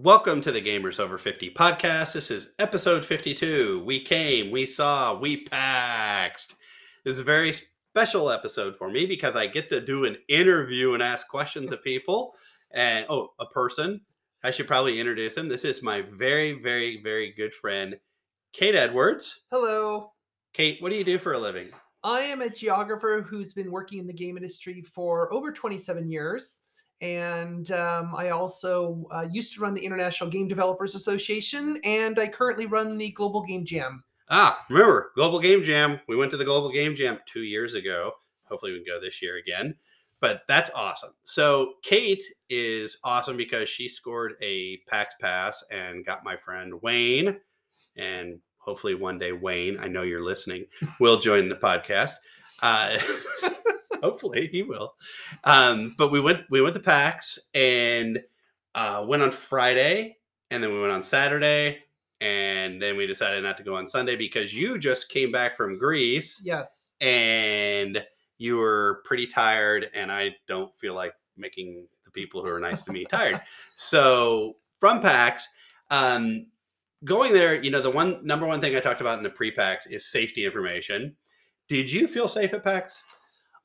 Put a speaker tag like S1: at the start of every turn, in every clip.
S1: Welcome to the Gamers Over 50 podcast. This is episode 52. We came, we saw, we paxed. This is a very special episode for me because I get to do an interview and ask questions of people. And oh, a person. I should probably introduce him. This is my very, very, very good friend, Kate Edwards.
S2: Hello.
S1: Kate, what do you do for a living?
S2: I am a geographer who's been working in the game industry for over 27 years. And um, I also uh, used to run the International Game Developers Association, and I currently run the Global Game Jam.
S1: Ah, remember, Global Game Jam. We went to the Global Game Jam two years ago. Hopefully, we can go this year again. But that's awesome. So, Kate is awesome because she scored a PAX Pass and got my friend Wayne. And hopefully, one day, Wayne, I know you're listening, will join the podcast. Uh, hopefully he will. Um, but we went we went to PAX and uh, went on Friday, and then we went on Saturday, and then we decided not to go on Sunday because you just came back from Greece.
S2: Yes.
S1: And you were pretty tired, and I don't feel like making the people who are nice to me tired. So from PAX, um, going there, you know, the one number one thing I talked about in the pre-PAX is safety information. Did you feel safe at PAX?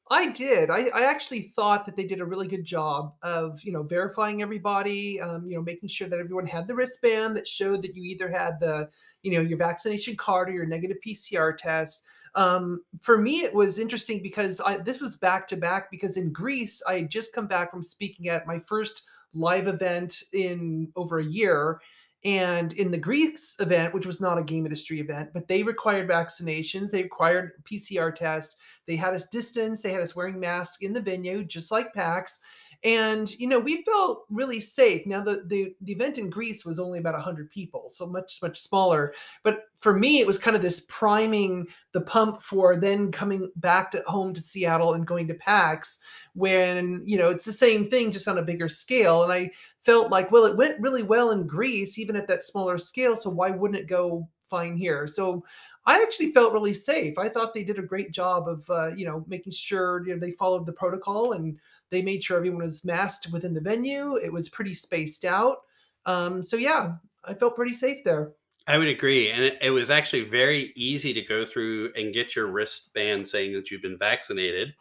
S2: I did. I, I actually thought that they did a really good job of, you know, verifying everybody, um, you know, making sure that everyone had the wristband that showed that you either had the, you know, your vaccination card or your negative PCR test. Um, for me, it was interesting because I, this was back to back because in Greece, I had just come back from speaking at my first live event in over a year. And in the Greeks event, which was not a game industry event, but they required vaccinations, they required PCR tests, they had us distance, they had us wearing masks in the venue, just like PAX. And you know, we felt really safe. Now the, the the event in Greece was only about 100 people, so much much smaller. But for me, it was kind of this priming the pump for then coming back to home to Seattle and going to PAX when, you know, it's the same thing just on a bigger scale. And I felt like, well, it went really well in Greece, even at that smaller scale. So why wouldn't it go fine here? So I actually felt really safe. I thought they did a great job of, uh, you know, making sure you know they followed the protocol and they made sure everyone was masked within the venue. It was pretty spaced out. Um, so yeah, I felt pretty safe there.
S1: I would agree, and it, it, was actually very easy to go through and get your wristband saying that you've been vaccinated.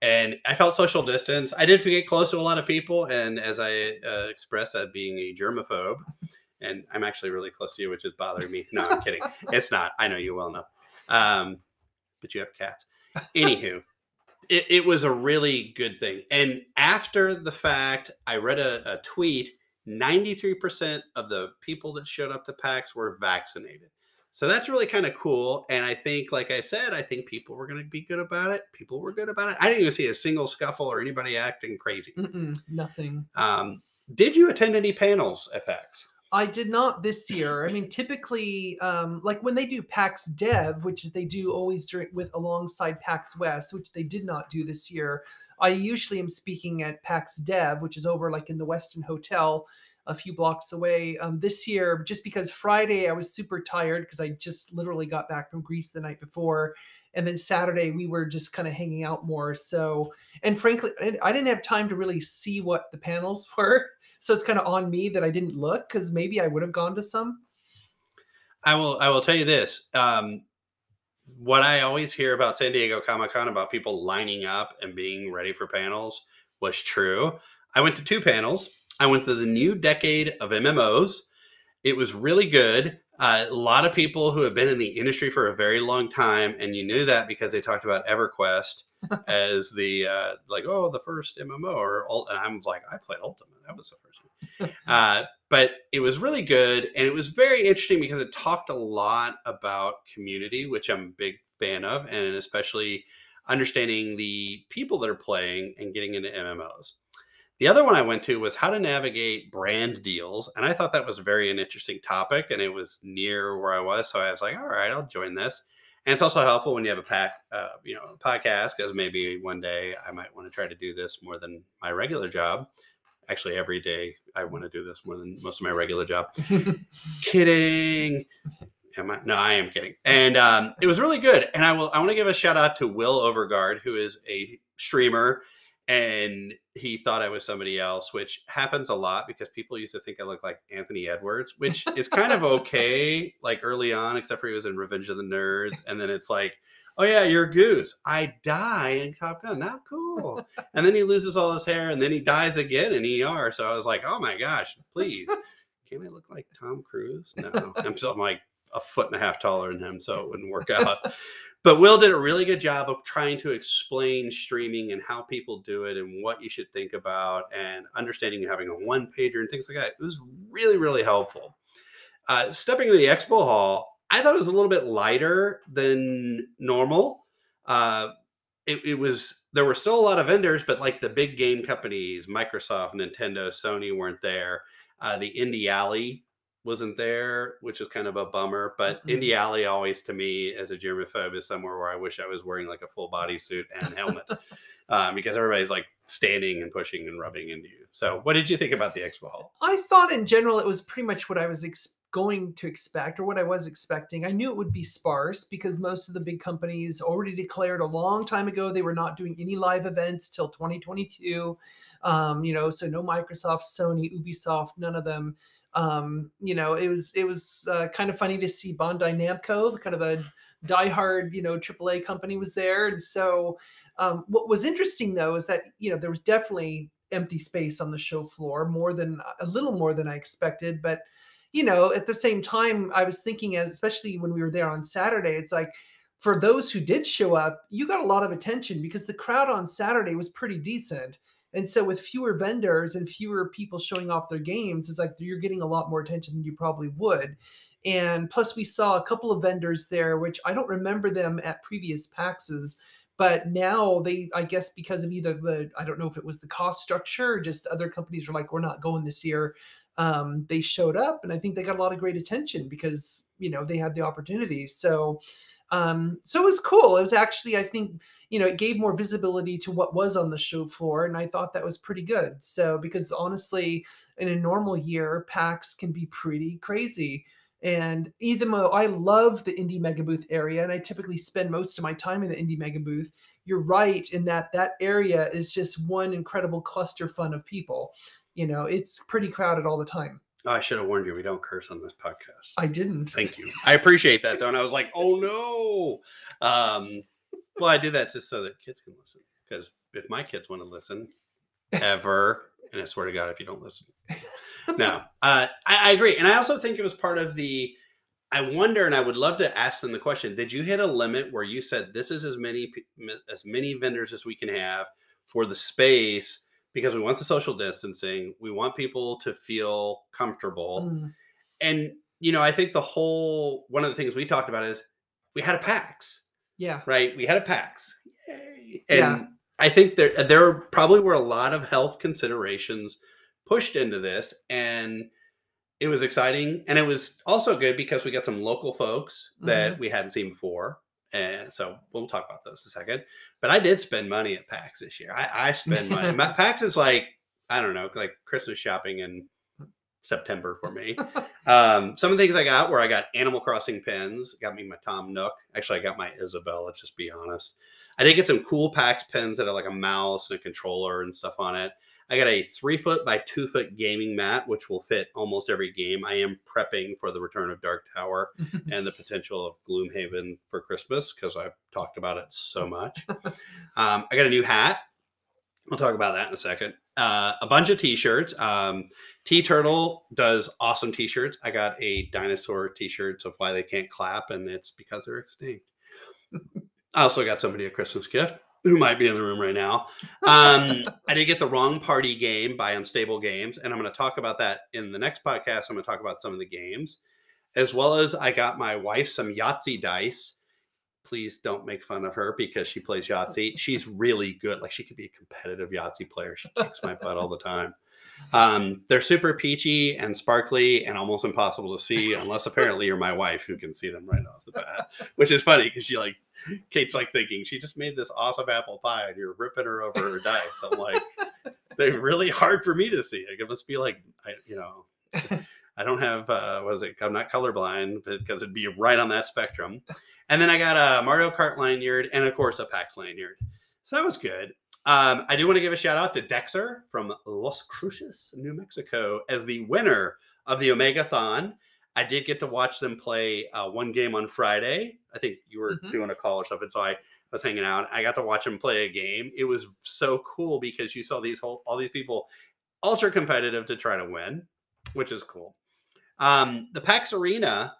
S1: And I felt social distance. I did get close to a lot of people, and as I uh, expressed, as being a germaphobe, and I'm actually really close to you, which is bothering me. No, I'm kidding. it's not. I know you well enough. Um, but you have cats. Anywho, it, it, was a really good thing. And after the fact, I read a, a tweet 93% of the people that showed up to PAX were vaccinated. So that's really kind of cool. And I think, like I said, I think people were going to be good about it. People were good about it. I didn't even see a single scuffle or anybody acting crazy.
S2: Mm-mm, nothing.
S1: Um, did you attend any panels at PAX?
S2: I did not this year. I mean, typically, um, like when they do PAX Dev, which they do always during with alongside PAX West, which they did not do this year. I usually am speaking at PAX Dev, which is over like in the Westin Hotel, a few blocks away. Um, this year, just because Friday I was super tired because I just literally got back from Greece the night before, and then Saturday we were just kind of hanging out more. So, and frankly, I didn't have time to really see what the panels were. So it's kind of on me that I didn't look because maybe I would have gone to some.
S1: I will. I will tell you this. Um, what I always hear about San Diego Comic Con about people lining up and being ready for panels was true. I went to two panels. I went to the new decade of MMOs. It was really good. Uh, a lot of people who have been in the industry for a very long time, and you knew that because they talked about EverQuest as the uh, like, oh, the first MMO, or and I was like, I played Ultima. That was the first one. uh, but it was really good, and it was very interesting because it talked a lot about community, which I'm a big fan of, and especially understanding the people that are playing and getting into MMOs. The other one I went to was how to navigate brand deals, and I thought that was very an interesting topic, and it was near where I was, so I was like, all right, I'll join this. And it's also helpful when you have a pack, uh, you know, podcast, because maybe one day I might want to try to do this more than my regular job. Actually, every day I want to do this more than most of my regular job. kidding. Am I? No, I am kidding. And um, it was really good. And I will. I want to give a shout out to Will Overgard, who is a streamer and he thought I was somebody else, which happens a lot because people used to think I look like Anthony Edwards, which is kind of okay, like early on, except for he was in Revenge of the Nerds, and then it's like, oh yeah, you're Goose. I die in Top Gun. Not cool. and then he loses all his hair, and then he dies again in ER. So I was like, oh my gosh, please, can I look like Tom Cruise? No, I'm still I'm like a foot and a half taller than him, so it wouldn't work out. But Will did a really good job of trying to explain streaming and how people do it and what you should think about and understanding having a one pager and things like that. It was really, really helpful. Uh, stepping into the expo hall, I thought it was a little bit lighter than normal. Uh, it, it was there were still a lot of vendors, but like the big game companies, Microsoft, Nintendo, Sony weren't there. Uh, the Indie Alley wasn't there, which is kind of a bummer. But mm-hmm. Indie Alley always to me as a germaphobe is somewhere where I wish I was wearing like a full body suit and helmet um, because everybody's like standing and pushing and rubbing into you. So, what did you think about the expo hall?
S2: I thought in general it was pretty much what I was ex- going to expect or what I was expecting. I knew it would be sparse because most of the big companies already declared a long time ago they were not doing any live events till 2022. Um, you know, so no Microsoft, Sony, Ubisoft, none of them um, you know, it was it was uh, kind of funny to see Bandai Namco, kind of a diehard, you know, AAA company was there, and so um, what was interesting though is that you know there was definitely empty space on the show floor, more than a little more than I expected, but you know, at the same time, I was thinking, as especially when we were there on Saturday, it's like for those who did show up, you got a lot of attention because the crowd on Saturday was pretty decent. And so with fewer vendors and fewer people showing off their games, it's like you're getting a lot more attention than you probably would. And plus, we saw a couple of vendors there, which I don't remember them at previous PAXs, but now they, I guess, because of either the, I don't know if it was the cost structure or just other companies were like, we're not going this year. Um, they showed up, and I think they got a lot of great attention because you know they had the opportunity. So, um, so it was cool. It was actually, I think, you know, it gave more visibility to what was on the show floor. And I thought that was pretty good. So, because honestly, in a normal year, PAX can be pretty crazy. And even though I love the indie mega booth area, and I typically spend most of my time in the indie mega booth, you're right in that that area is just one incredible cluster fun of people. You know, it's pretty crowded all the time.
S1: Oh, I should have warned you. We don't curse on this podcast.
S2: I didn't.
S1: Thank you. I appreciate that though. And I was like, oh no. Um, well, I do that just so that kids can listen. Because if my kids want to listen, ever, and I swear to God, if you don't listen, no, uh, I, I agree. And I also think it was part of the. I wonder, and I would love to ask them the question: Did you hit a limit where you said this is as many as many vendors as we can have for the space because we want the social distancing, we want people to feel comfortable, mm. and you know, I think the whole one of the things we talked about is we had a PAX.
S2: Yeah.
S1: Right. We had a PAX. Yay. And yeah. I think there there probably were a lot of health considerations pushed into this and it was exciting and it was also good because we got some local folks that mm-hmm. we hadn't seen before and so we'll talk about those in a second but i did spend money at pax this year i, I spend money pax is like i don't know like christmas shopping in september for me um, some of the things I got were I got Animal Crossing pins, got me my Tom Nook. Actually, I got my Isabelle. Let's just be honest. I did get some cool PAX pins that are like a mouse and a controller and stuff on it. I got a three foot by two foot gaming mat, which will fit almost every game. I am prepping for the return of Dark Tower and the potential of Gloomhaven for Christmas because I've talked about it so much. um, I got a new hat. We'll talk about that in a second. Uh, a bunch of t-shirts. Um, TeeTurtle does awesome t-shirts. I got a dinosaur t-shirts of why they can't clap, and it's because they're extinct. I also got somebody a Christmas gift who might be in the room right now. Um, I did get the wrong party game by Unstable Games, and I'm going to talk about that in the next podcast. I'm going to talk about some of the games, as well as I got my wife some Yahtzee dice. Please don't make fun of her because she plays Yahtzee. She's really good. Like she could be a competitive Yahtzee player. She kicks my butt all the time. Um, they're super peachy and sparkly and almost impossible to see unless apparently you're my wife who can see them right off the bat, which is funny because she like Kate's like thinking she just made this awesome apple pie and you're ripping her over her dice. I'm like, they're really hard for me to see. Like, it must be like, I, you know, I don't have, uh, what is it? I'm not colorblind because it'd be right on that spectrum. And then I got a Mario Kart lanyard and of course a PAX lanyard. So that was good. Um, I do want to give a shout out to Dexter from Las Cruces, New Mexico, as the winner of the Omegathon. I did get to watch them play uh, one game on Friday. I think you were
S2: Mhm.
S1: doing a call or something, so I was hanging out. I got to watch them play a game. It was so cool because you saw these whole all these people ultra competitive to try to win, which is cool. Um, the PAX Arena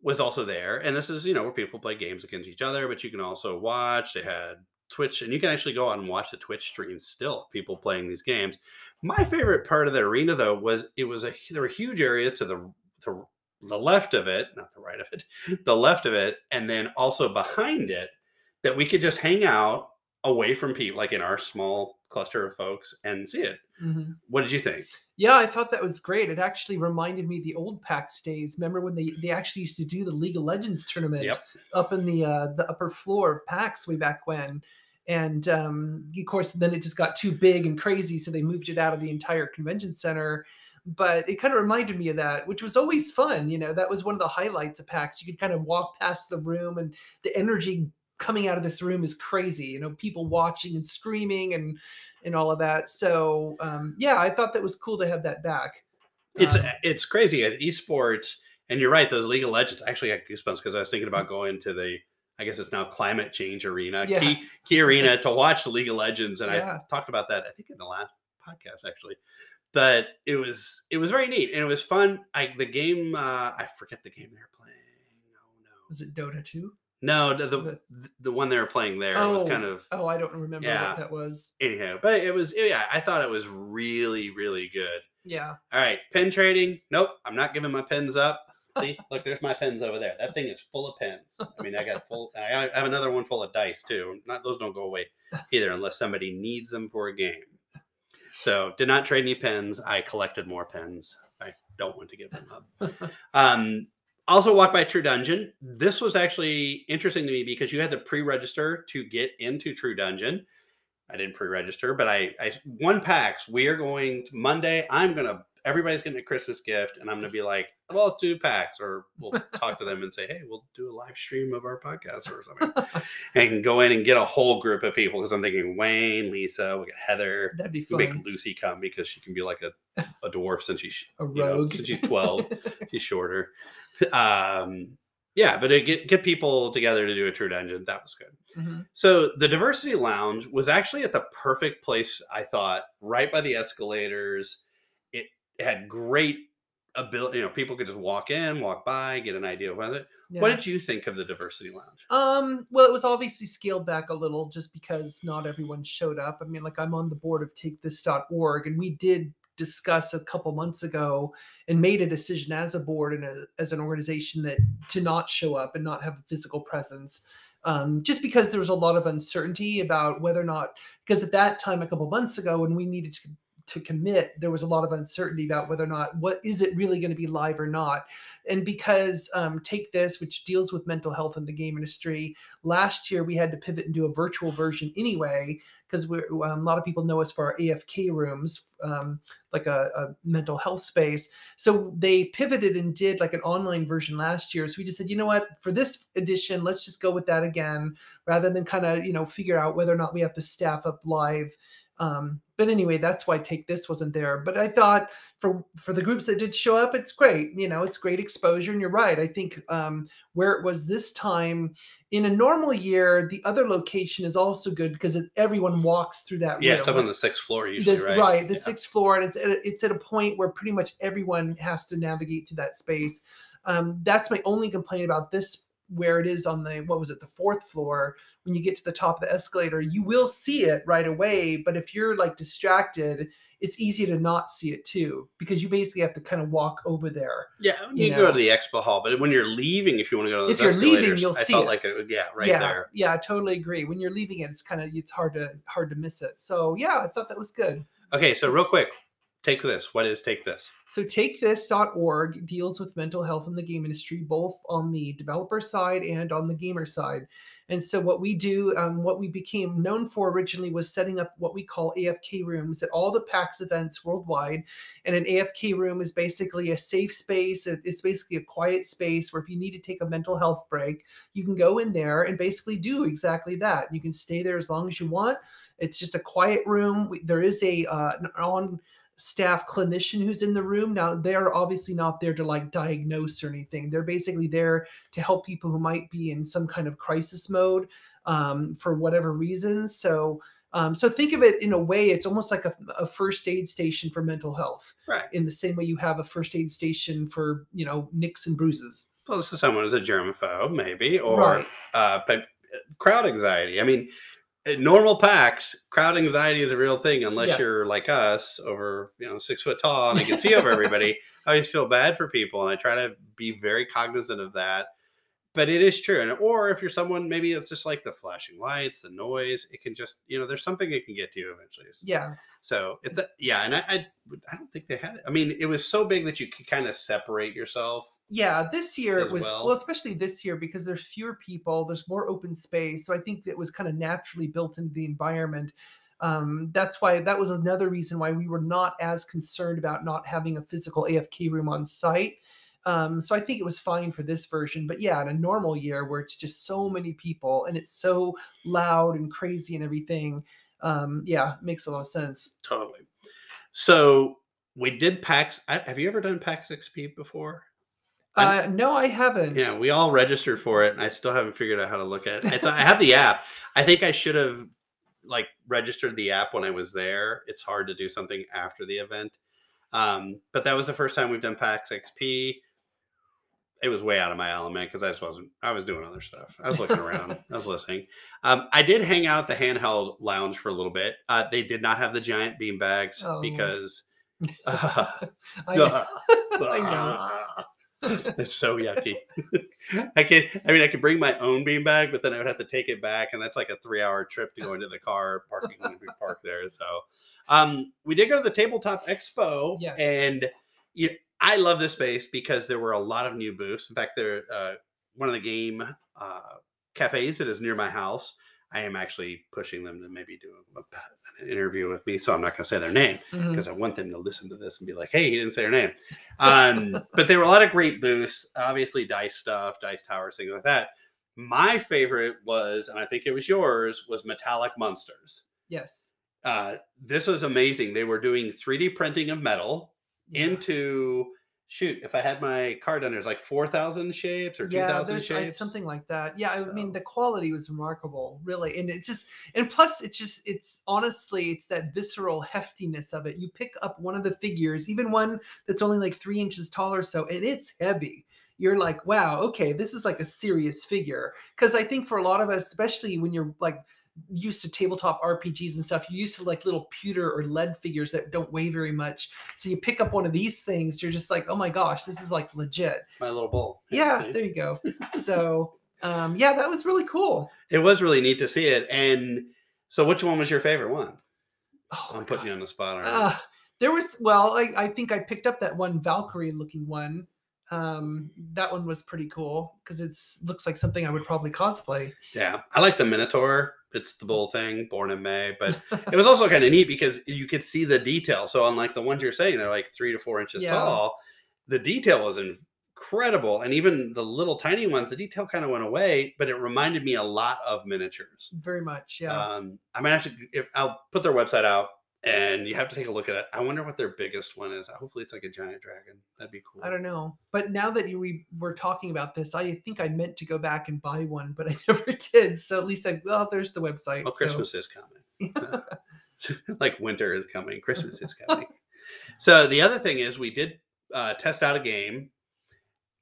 S1: was also there, and this is you know where people play games against each other, but you can also watch. They had Twitch, and you can actually go out and watch the Twitch streams still people playing these games. My favorite part of the arena, though, was it was a there were huge areas to the to the left of it, not the right of it, the left of it, and then also behind it that we could just hang out away from people, like in our small cluster of folks, and see it.
S2: Mhm.
S1: What did you think?
S2: Yeah, I thought that was great. It actually reminded me of the old PAX days. Remember when they, they actually used to do the League of Legends tournament
S1: Yep.
S2: up in the uh, the upper floor of PAX way back when? And um, of course, then it just got too big and crazy, so they moved it out of the entire convention center. But it kind of reminded me of that, which was always fun. You know, that was one of the highlights of PAX. You could kind of walk past the room, and the energy coming out of this room is crazy. You know, people watching and screaming and and all of that. So um, yeah, I thought that was cool to have that back.
S1: It's
S2: Um,
S1: it's crazy as esports, and you're right. Those League of Legends actually got goosebumps because I was thinking about going to the. I guess it's now climate change arena,
S2: Yeah.
S1: key key arena to watch the League of Legends, and
S2: Yeah.
S1: I talked about that I think in the last podcast actually. But it was it was very neat and it was fun. I the game uh, I forget the game they were playing. Oh no,
S2: was it Dota 2?
S1: no the the,
S2: The-
S1: one they were playing there was kind of
S2: Oh, I don't remember
S1: Yeah.
S2: what that was.
S1: anyhow. But it was yeah, I thought it was really really good.
S2: Yeah.
S1: All right, pen trading. Nope, I'm not giving my pens up. See, look, there's my pens over there. That thing is full of pens. I mean, I got full. I have another one full of dice too. Not those don't go away either unless somebody needs them for a game. So, did not trade any pens. I collected more pens. I don't want to give them up. Um, also, walked by True Dungeon. This was actually interesting to me because you had to pre-register to get into True Dungeon. I didn't pre-register, but I, I one PAX. We are going to Monday. I'm gonna. Everybody's getting a Christmas gift, and I'm gonna be like, "Well, let's do PAX," or we'll talk to them and say, "Hey, we'll do a live stream of our podcast or something," and go in and get a whole group of people. Because I'm thinking Wayne, Lisa, we get Heather.
S2: That'd be
S1: We make Lucy come because she can be like a, a dwarf since she's
S2: a
S1: you know,
S2: rogue.
S1: since she's 12 she's shorter um yeah but it get get people together to do a true dungeon that was good
S2: Mhm.
S1: so the diversity lounge was actually at the perfect place i thought right by the escalators had great ability you know people could just walk in walk by get an idea of what it
S2: Yeah.
S1: what did you think of the diversity lounge
S2: Um, well, it was obviously scaled back a little just because not everyone showed up. I mean, like I'm on the board of takethis.org and we did discuss a couple months ago and made a decision as a board and a, as an organization that to not show up and not have a physical presence. Um, just because there was a lot of uncertainty about whether or not, because at that time, a couple months ago, when we needed to, to commit, there was a lot of uncertainty about whether or not what is it really going to be live or not. And because um, take this which deals with mental health in the game industry last year we had to pivot and do a virtual version anyway because um, a lot of people know us for our afk rooms um, like a, a mental health space. So they pivoted and did like an online version last year. So we just said you know what? For this edition let's just go with that again rather than kind of you know figure out whether or not we have to staff up live um, but anyway that's why take this wasn't there but i thought for for the groups that did show up it's great you know it's great exposure and you're right i think um where it was this time in a normal year the other location is also good because it, everyone walks through that
S1: yeah
S2: room.
S1: it's up on the sixth floor usually
S2: This-
S1: right
S2: the
S1: Yeah.
S2: sixth floor, and it's at a, it's at a point where pretty much everyone has to navigate to that space. Um, that's my only complaint about this, where it is on the what was it, the fourth floor. When you get to the top of the escalator, you will see it right away. But if you're like distracted, it's easy to not see it too, because you basically have to kind of walk over there.
S1: yeah you,
S2: you
S1: go
S2: know.
S1: to the expo hall but when you're leaving if you want to go to those
S2: If you're leaving, you'll
S1: i
S2: see
S1: felt
S2: it.
S1: like it, yeah right
S2: yeah,
S1: there
S2: yeah, I totally agree. When you're leaving it, it's kind of it's hard to hard to miss it. So yeah, I thought that was good.
S1: Okay, so real quick, take this. What is take this?
S2: So takethis.org deals with mental health in the game industry, both on the developer side and on the gamer side. And so what we do, um, what we became known for originally was setting up what we call AFK rooms at all the PAX events worldwide. And an AFK room is basically a safe space. It's basically a quiet space where if you need to take a mental health break, you can go in there and basically do exactly that. You can stay there as long as you want. It's just a quiet room. There is a uh, on staff clinician who's in the room. Now, they're obviously not there to like diagnose or anything. They're basically there to help people who might be in some kind of crisis mode um, for whatever reason. So, um, so think of it in a way, it's almost like a, a, first aid station for mental health.
S1: Right.
S2: In the same way you have a first aid station for, you know, nicks and bruises.
S1: Well, this is someone who's a germaphobe, maybe, or right. uh, crowd anxiety. I mean, Eh, normal PAX, crowd anxiety is a real thing unless yes. you're like us, over you know six foot tall, and you can see over everybody. I always feel bad for people, and I try to be very cognizant of that. But it is true, and or if you're someone, maybe it's just like the flashing lights, the noise. It can just you know, there's something it can get to you eventually.
S2: Yeah.
S1: So it's yeah, and I, I I don't think they had it. I mean, it was so big that you could kind of separate yourself
S2: yeah this year it was well. well. especially this year because there's fewer people there's more open space so i think it was kind of naturally built into the environment um, that's why that was another reason why we were not as concerned about not having a physical afk room on site um, so i think it was fine for this version but yeah in a normal year where it's just so many people and it's so loud and crazy and everything um, yeah makes a lot of sense
S1: totally so we did pax have you ever done pax xp before
S2: uh, no, I haven't.
S1: Yeah, we all registered for it, and I still haven't figured out how to look at it. It's, I have the app. I think I should have like registered the app when I was there. It's hard to do something after the event. Um, but that was the first time we've done PAX XP. It was way out of my element because I just wasn't. I was doing other stuff. I was looking around. I was listening. Um, I did hang out at the handheld lounge for a little bit. Uh, they did not have the giant bean bags oh. because. Uh,
S2: I, I know.
S1: it's so yucky. I can I mean I could bring my own beanbag, but then I would have to take it back, and that's like a three hour trip to go into the car parking when we park there. So um we did go to the tabletop expo
S2: yes.
S1: and you I love this space because there were a lot of new booths. In fact, there uh one of the game uh cafes that is near my house I am actually pushing them to maybe do a, an interview with me. So I'm not going to say their name because mm-hmm. I want them to listen to this and be like, hey, he didn't say their name. Um, but there were a lot of great booths, obviously, dice stuff, dice towers, things like that. My favorite was, and I think it was yours, was Metallic Monsters.
S2: Yes.
S1: Uh, this was amazing. They were doing 3D printing of metal yeah. into shoot, if I had my card under, it's like 4,000 shapes or 2,000 yeah, shapes.
S2: something like that. Yeah. So. I mean, the quality was remarkable, really. And it's just, and plus, it's just, it's honestly, it's that visceral heftiness of it. You pick up one of the figures, even one that's only like three inches tall or so, and it's heavy you're like, wow, okay, this is like a serious figure. Because I think for a lot of us, especially when you're like used to tabletop RPGs and stuff, you used to like little pewter or lead figures that don't weigh very much. So you pick up one of these things, you're just like, oh my gosh, this is like legit.
S1: My little bowl.
S2: Yeah, there you go. so um, yeah, that was really cool.
S1: It was really neat to see it. And so, which one was your favorite one?
S2: Oh,
S1: I'm putting God. you on the spot.
S2: Uh, there was well, I, I think I picked up that one Valkyrie looking one um that one was pretty cool because it's looks like something i would probably cosplay
S1: yeah i like the minotaur it's the bull thing born in may but it was also kind of neat because you could see the detail. So unlike the ones you're saying they're like three to four inches yeah. tall the detail was incredible and even the little tiny ones the detail kind of went away but it reminded me a lot of miniatures.
S2: Very much yeah. Um
S1: i might have to if, i'll put their website out and you have to take a look at it. I wonder what their biggest one is. Hopefully, it's like a giant dragon. That'd be cool.
S2: I don't know, but now that you, we were talking about this, I think I meant to go back and buy one, but I never did. So at least I well, there's the website.
S1: Well, Christmas so. is coming. like winter is coming. Christmas is coming. so the other thing is, we did uh, test out a game.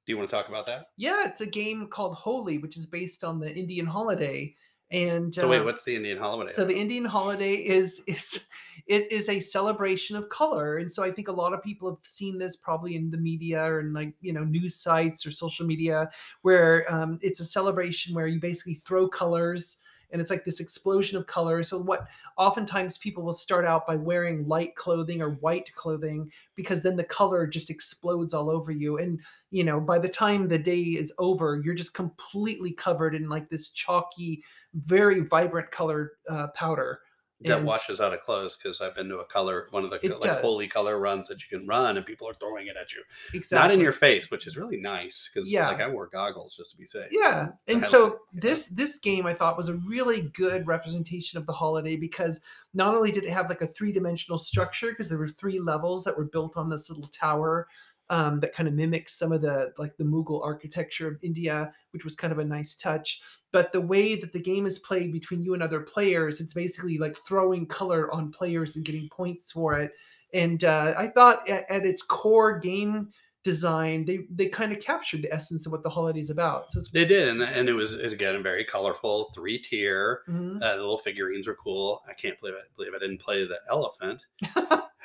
S1: Do you want to talk about that?
S2: Yeah, it's a game called Holi, which is based on the Indian holiday and
S1: so wait, uh, what's the Indian holiday?
S2: So the Indian holiday is is it is a celebration of color, and so I think a lot of people have seen this probably in the media or in like you know news sites or social media, where um, it's a celebration where you basically throw colors and it's like this explosion of color. So what oftentimes people will start out by wearing light clothing or white clothing because then the color just explodes all over you and you know by the time the day is over you're just completely covered in like this chalky very vibrant colored uh, powder
S1: that
S2: And-
S1: washes out of clothes because I've been to a color one of the like
S2: does.
S1: Holi color runs that you can run and people are throwing it at you.
S2: exactly
S1: Not in your face, which is really nice because
S2: Yeah.
S1: like I wore goggles just to be safe.
S2: Yeah, and so
S1: like
S2: this this game I thought was a really good representation of the holiday because not only did it have like a three dimensional structure because there were three levels that were built on this little tower um, that kind of mimics some of the like the Mughal architecture of India, which was kind of a nice touch. But the way that the game is played between you and other players, it's basically like throwing color on players and getting points for it. And uh, I thought at, at its core game design, they they kind of captured the essence of what the holiday is about. So it's
S1: They did, and, and it was again very colorful, three tier.
S2: Mhm.
S1: Uh, the little figurines were cool. I can't believe it. Believe I didn't play the elephant.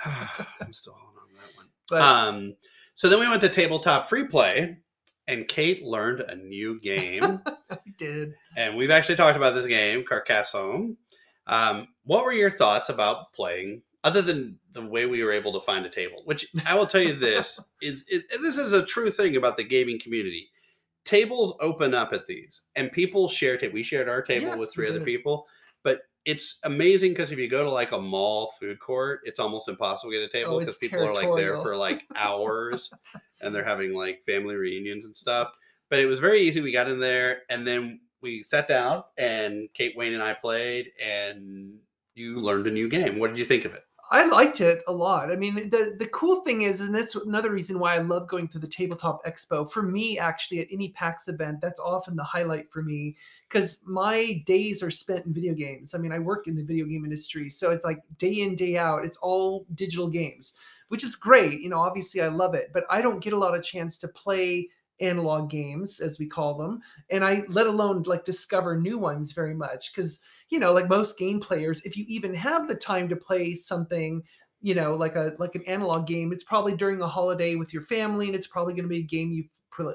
S1: I'm still holding on to that one.
S2: But
S1: Um, so then we went to tabletop free play, and Kate learned a new game.
S2: I did.
S1: and we've actually talked about this game, Carcassonne. Um, what were your thoughts about playing, other than the way we were able to find a table? Which I will tell you, this is this is a true thing about the gaming community. Tables open up at these, and people share table. We shared our table
S2: Yes,
S1: with three other people, but it's amazing because if you go to like a mall food court, it's almost impossible to get a table
S2: Oh,
S1: because
S2: it's
S1: people are like there for like hours, and they're having like family reunions and stuff but it was very easy. We got in there and then we sat down and Kate Wayne and I played and you learned a new game. What did you think of it?
S2: I liked it a lot. I mean, the the cool thing is, and that's another reason why I love going through the tabletop expo. For me, actually, at any PAX event, that's often the highlight for me because my days are spent in video games. I mean, I work in the video game industry, so it's like day in day out. It's all digital games, which is great. You know, obviously, I love it, but I don't get a lot of chance to play analog games as we call them and i let alone like discover new ones very much because you know like most game players if you even have the time to play something you know like a like an analog game it's probably during a holiday with your family and it's probably going to be a game you've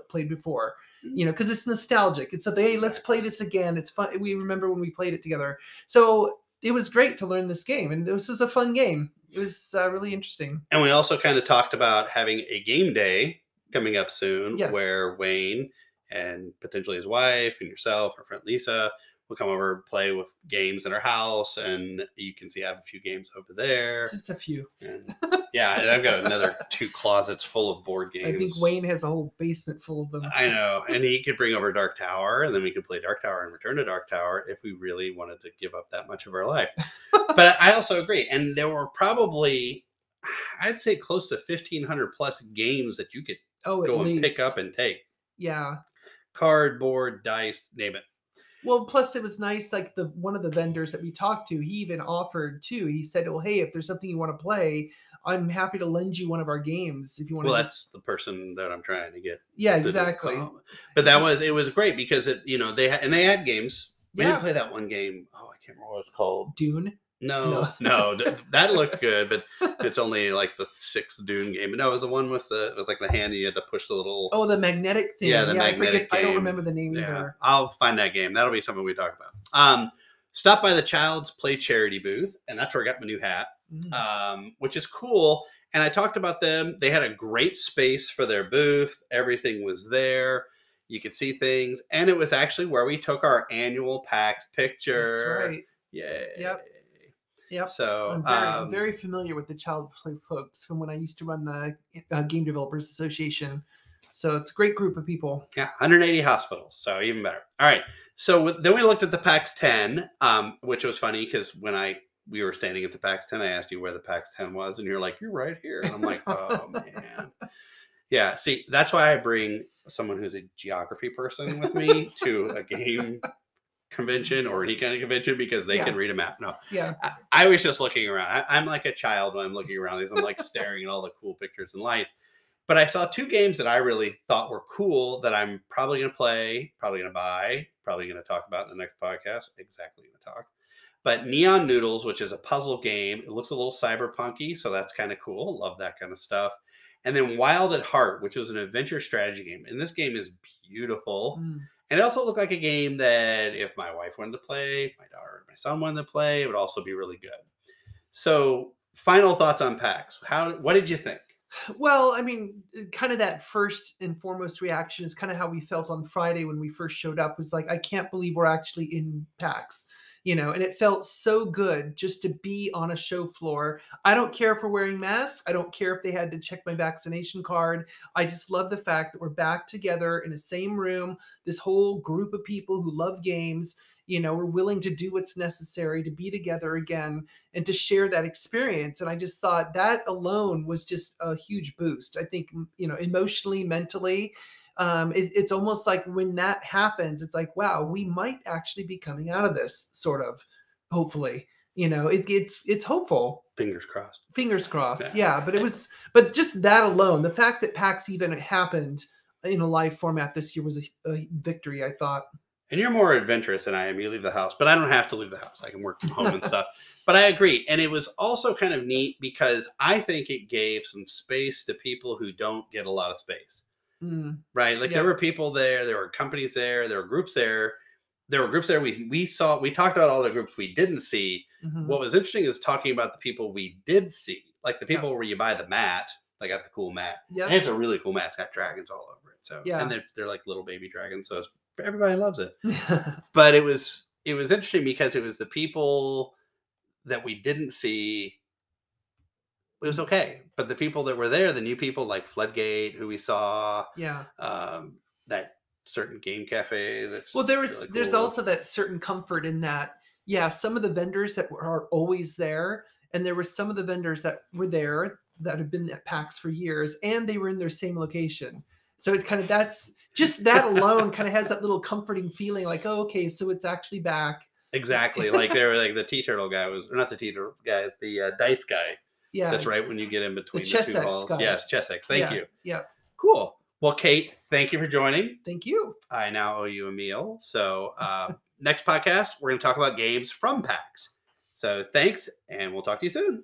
S2: played before you know because it's nostalgic. It's something hey let's play this again. It's fun we remember when we played it together. So it was great to learn this game and this was a fun game. It was uh, really interesting.
S1: And we also kind of talked about having a game day coming up soon
S2: Yes.
S1: where Wayne and potentially his wife and yourself, our friend Lisa, will come over and play with games in our house. And you can see I have a few games over there.
S2: just a few
S1: And yeah, and I've got another two closets full of board games.
S2: i think wayne has a whole basement full of them
S1: I know, and he could bring over Dark Tower, and then we could play Dark Tower and return to Dark Tower if we really wanted to give up that much of our life. but I also agree, and there were probably, I'd say, close to fifteen hundred plus games that you could
S2: oh
S1: go and
S2: least.
S1: pick up and take.
S2: yeah
S1: Cardboard, dice, name it.
S2: Well, plus it was nice. Like the one of the vendors that we talked to, he even offered too. He said, "Oh, hey, if there's something you want to play, I'm happy to lend you one of our games if you want
S1: Well,
S2: to."
S1: that's the person that I'm trying to get.
S2: yeah,
S1: to
S2: exactly.
S1: But that was it was great because it you know they had, and they had games. We
S2: Yeah.
S1: didn't play that one game. Oh, I can't remember what it's called.
S2: Dune.
S1: No, no, th- that looked good, but it's only like the sixth Dune game. But no, it was the one with the it was like the hand you had to push the little.
S2: Oh, the magnetic thing.
S1: Yeah, the
S2: I forget.
S1: magnetic
S2: I don't remember the name
S1: yeah,
S2: either.
S1: I'll find that game. That'll be something we talk about. Um, stop by the Child's Play charity booth, and that's where I got my new hat,
S2: Mm.
S1: um, which is cool. And I talked about them. They had a great space for their booth. Everything was there. You could see things, and it was actually where we took our annual PAX picture.
S2: That's right.
S1: Yay!
S2: Yep. Yep.
S1: So
S2: I'm very,
S1: um,
S2: very familiar with the Child Play folks from when I used to run the uh, Game Developers Association. So it's a great group of people.
S1: Yeah, 180 hospitals, so even better. All right, so with, then we looked at the PAX 10, um, which was funny because when I we were standing at the PAX 10, I asked you where the PAX 10 was, and you're like, "You're right here," and I'm like, "Oh man." Yeah, see, that's why I bring someone who's a geography person with me to a game convention or any kind of convention because they
S2: Yeah.
S1: can read a map. No,
S2: Yeah.
S1: I, I was just looking around. I, I'm like a child when I'm looking around these. I'm like staring at all the cool pictures and lights. But I saw two games that I really thought were cool that I'm probably going to play, probably going to buy, probably going to talk about in the next podcast. Exactly going to talk. But Neon Noodles, which is a puzzle game, it looks a little cyberpunky, so that's kind of cool. Love that kind of stuff. And then Wild at Heart, which was an adventure strategy game. And this game is beautiful
S2: Mm.
S1: And it also looked like a game that if my wife wanted to play, my daughter, my son wanted to play, it would also be really good. So, final thoughts on PAX. How? What did you think?
S2: Well, I mean, kind of that first and foremost reaction is kind of how we felt on Friday when we first showed up. Was like, I can't believe we're actually in PAX, you know. And it felt so good just to be on a show floor. I don't care if we're wearing masks. I don't care if they had to check my vaccination card. I just love the fact that we're back together in the same room. This whole group of people who love games you know, we're willing to do what's necessary to be together again and to share that experience. And I just thought that alone was just a huge boost. I think, you know, emotionally, mentally, um, it, it's almost like when that happens, it's like, wow, we might actually be coming out of this sort of, hopefully. You know, it, it's it's hopeful.
S1: Fingers crossed.
S2: Fingers crossed. Yeah. yeah, but it was, but just that alone, the fact that PAX even happened in a live format this year was a, a victory. I thought
S1: and you're more adventurous than I am. You leave the house, but I don't have to leave the house. I can work from home and stuff. But I agree. And it was also kind of neat because I think it gave some space to people who don't get a lot of space. Mm. Right? Like there were people there, there were companies there, there were groups there. There were groups there. We we saw we talked about all the groups we didn't see. Mm-hmm. What was interesting is talking about the people we did see, like the people where you buy the mat. They got the cool mat. Yeah, and it's a really cool mat. It's got dragons all over it. So yeah, and they're they're like little baby dragons. So it's everybody loves it. but it was it was interesting because it was the people that we didn't see. It was okay, but the people that were there, the new people like Floodgate, who we saw,
S2: yeah,
S1: um, that certain game cafe. That's
S2: well, there was really cool. there's also that certain comfort in that. Yeah, some of the vendors that are always there, and there were some of the vendors that were there that have been at PAX for years, and they were in their same location. So it's kind of that's just that alone kind of has that little comforting feeling like, oh, okay, so it's actually back.
S1: Exactly. Like they were like the TeeTurtle guy was, or not the TeeTurtle guy, it's the uh, dice guy.
S2: Yeah.
S1: That's right. When you get in between the, the two balls. Guys. Yes, Chessex. Thank
S2: yeah.
S1: you.
S2: Yeah.
S1: Cool. Well, Kate, thank you for joining.
S2: Thank you.
S1: I now owe you a meal. So uh, next podcast, we're going to talk about games from PAX. So thanks, and we'll talk to you soon.